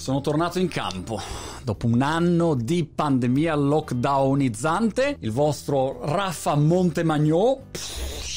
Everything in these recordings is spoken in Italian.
sono tornato in campo. Dopo un anno di pandemia lockdownizzante, il vostro Raffa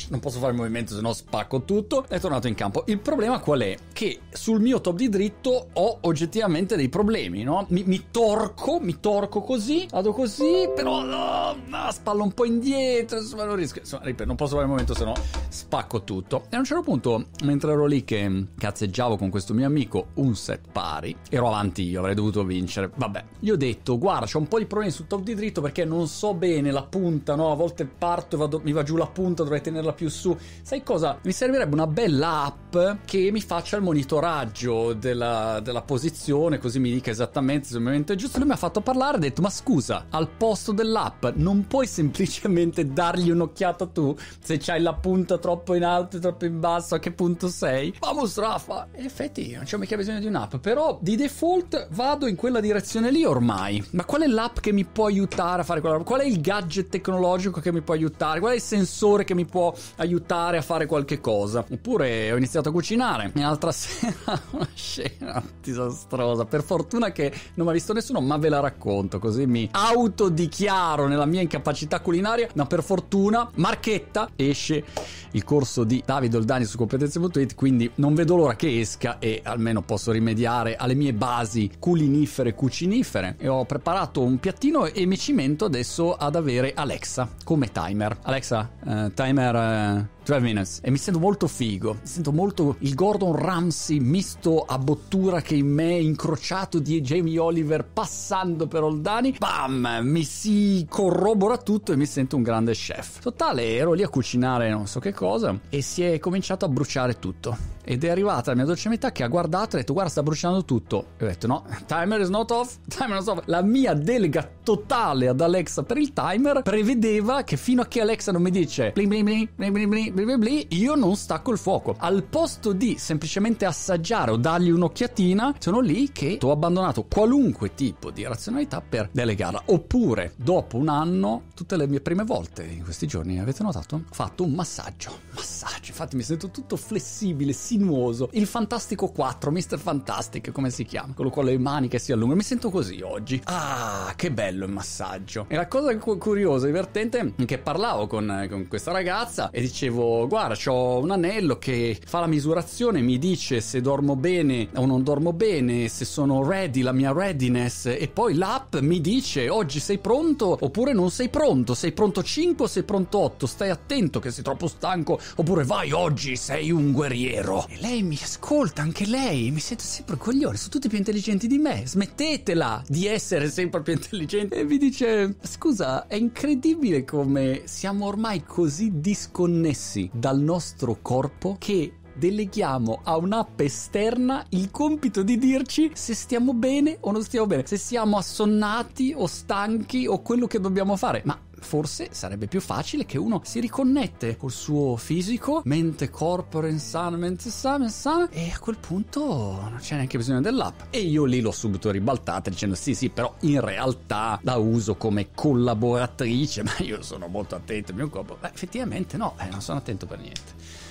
Non posso fare il movimento se no spacco tutto, è tornato in campo. Il problema qual è? Che sul mio top di dritto ho oggettivamente dei problemi, no? Mi, mi torco, mi torco così, vado così, però no, no, spallo un po' indietro, insomma non riesco, insomma, ripeto, non posso fare il movimento se no spacco tutto. E a un certo punto, mentre ero lì che cazzeggiavo con questo mio amico un set pari, ero avanti io, avrei dovuto vincere. Vabbè, gli ho detto, guarda, c'ho un po' di problemi sul top di dritto perché non so bene la punta, no? A volte parto e vado, mi va giù la punta, dovrei tenerla più su. Sai cosa? Mi servirebbe una bella app che mi faccia il monitoraggio della, della posizione, così mi dica esattamente se il momento è giusto. Lui mi ha fatto parlare ha detto, ma scusa, al posto dell'app non puoi semplicemente dargli un'occhiata tu se c'hai la punta troppo in alto troppo in basso, a che punto sei? Vamos Rafa! In effetti non c'è mica bisogno di un'app, però di default vado in quella direzione lì ormai. Ma qual è l'app che mi può aiutare a fare quella roba? Qual è il gadget tecnologico che mi può aiutare? Qual è il sensore che mi può aiutare a fare qualche cosa? Oppure ho iniziato a cucinare e l'altra sera una scena disastrosa. Per fortuna che non mi ha visto nessuno, ma ve la racconto così mi autodichiaro nella mia incapacità culinaria. Ma per fortuna, Marchetta esce il corso di Davide Oldani su competenze.it, quindi non vedo l'ora che esca e almeno posso rimediare alle mie basi culinifere cucinifere. E ho preparato un piattino e mi cimento adesso ad avere Alexa come timer. Alexa, uh, timer uh, 12 minutes. E mi sento molto figo. Mi sento molto il Gordon Ramsay misto a bottura che in me, incrociato di Jamie Oliver passando per Oldani. Bam! Mi si corrobora tutto e mi sento un grande chef. Totale, ero lì a cucinare non so che cosa e si è cominciato a bruciare tutto. Ed è arrivata la mia dolce metà che ha guardato e ha detto guarda sta bruciando tutto. E ho detto no, timer is not off, timer is off. La mia delega totale ad Alexa per il timer prevedeva che fino a che Alexa non mi dice bling bling bling bling bling bling bling bling io non stacco il fuoco. Al posto di semplicemente assaggiare o dargli un'occhiatina, sono lì che ho abbandonato qualunque tipo di razionalità per delegarla. Oppure, dopo un anno, tutte le mie prime volte in questi giorni, avete notato? Ho fatto un massaggio. Massaggio, infatti mi sento tutto flessibile, sinuoso. Il Fantastico 4, Mr. Fantastic, come si chiama? Quello con le mani che si allungano. Mi sento così oggi. Ah, che bello il massaggio. E la cosa cu- curiosa, divertente, è che parlavo con, con questa ragazza e dicevo, guarda, ho un anello che fa la misurazione, mi dice se dormo bene o non dormo bene, se sono ready, la mia readiness, e poi l'app mi dice oggi sei pronto oppure non sei pronto, sei pronto 5 o sei pronto 8, stai attento che sei troppo stanco, oppure vai oggi sei un guerriero. E lei mi ascolta, anche lei, mi sento sempre coglione, sono tutti più intelligenti di me, smettetela di essere sempre più intelligenti. E mi dice, scusa, è incredibile come siamo ormai così disconnessi dal nostro corpo che deleghiamo a un'app esterna il compito di dirci se stiamo bene o non stiamo bene, se siamo assonnati o stanchi o quello che dobbiamo fare. Ma forse sarebbe più facile che uno si riconnette col suo fisico, mente, corpo, insano, mente sana, sana, e a quel punto non c'è neanche bisogno dell'app. E io lì l'ho subito ribaltata dicendo sì sì, però in realtà la uso come collaboratrice, ma io sono molto attento al mio corpo. Beh, effettivamente no, eh, non sono attento per niente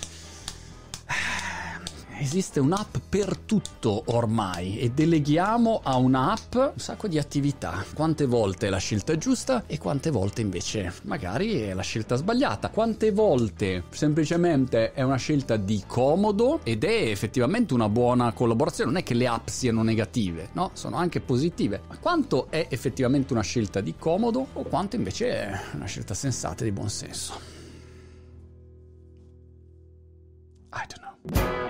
esiste un'app per tutto ormai e deleghiamo a un'app un sacco di attività. Quante volte è la scelta giusta e quante volte invece magari è la scelta sbagliata. Quante volte semplicemente è una scelta di comodo ed è effettivamente una buona collaborazione. Non è che le app siano negative, no? Sono anche positive. Ma quanto è effettivamente una scelta di comodo o quanto invece è una scelta sensata e di buon senso? I don't know.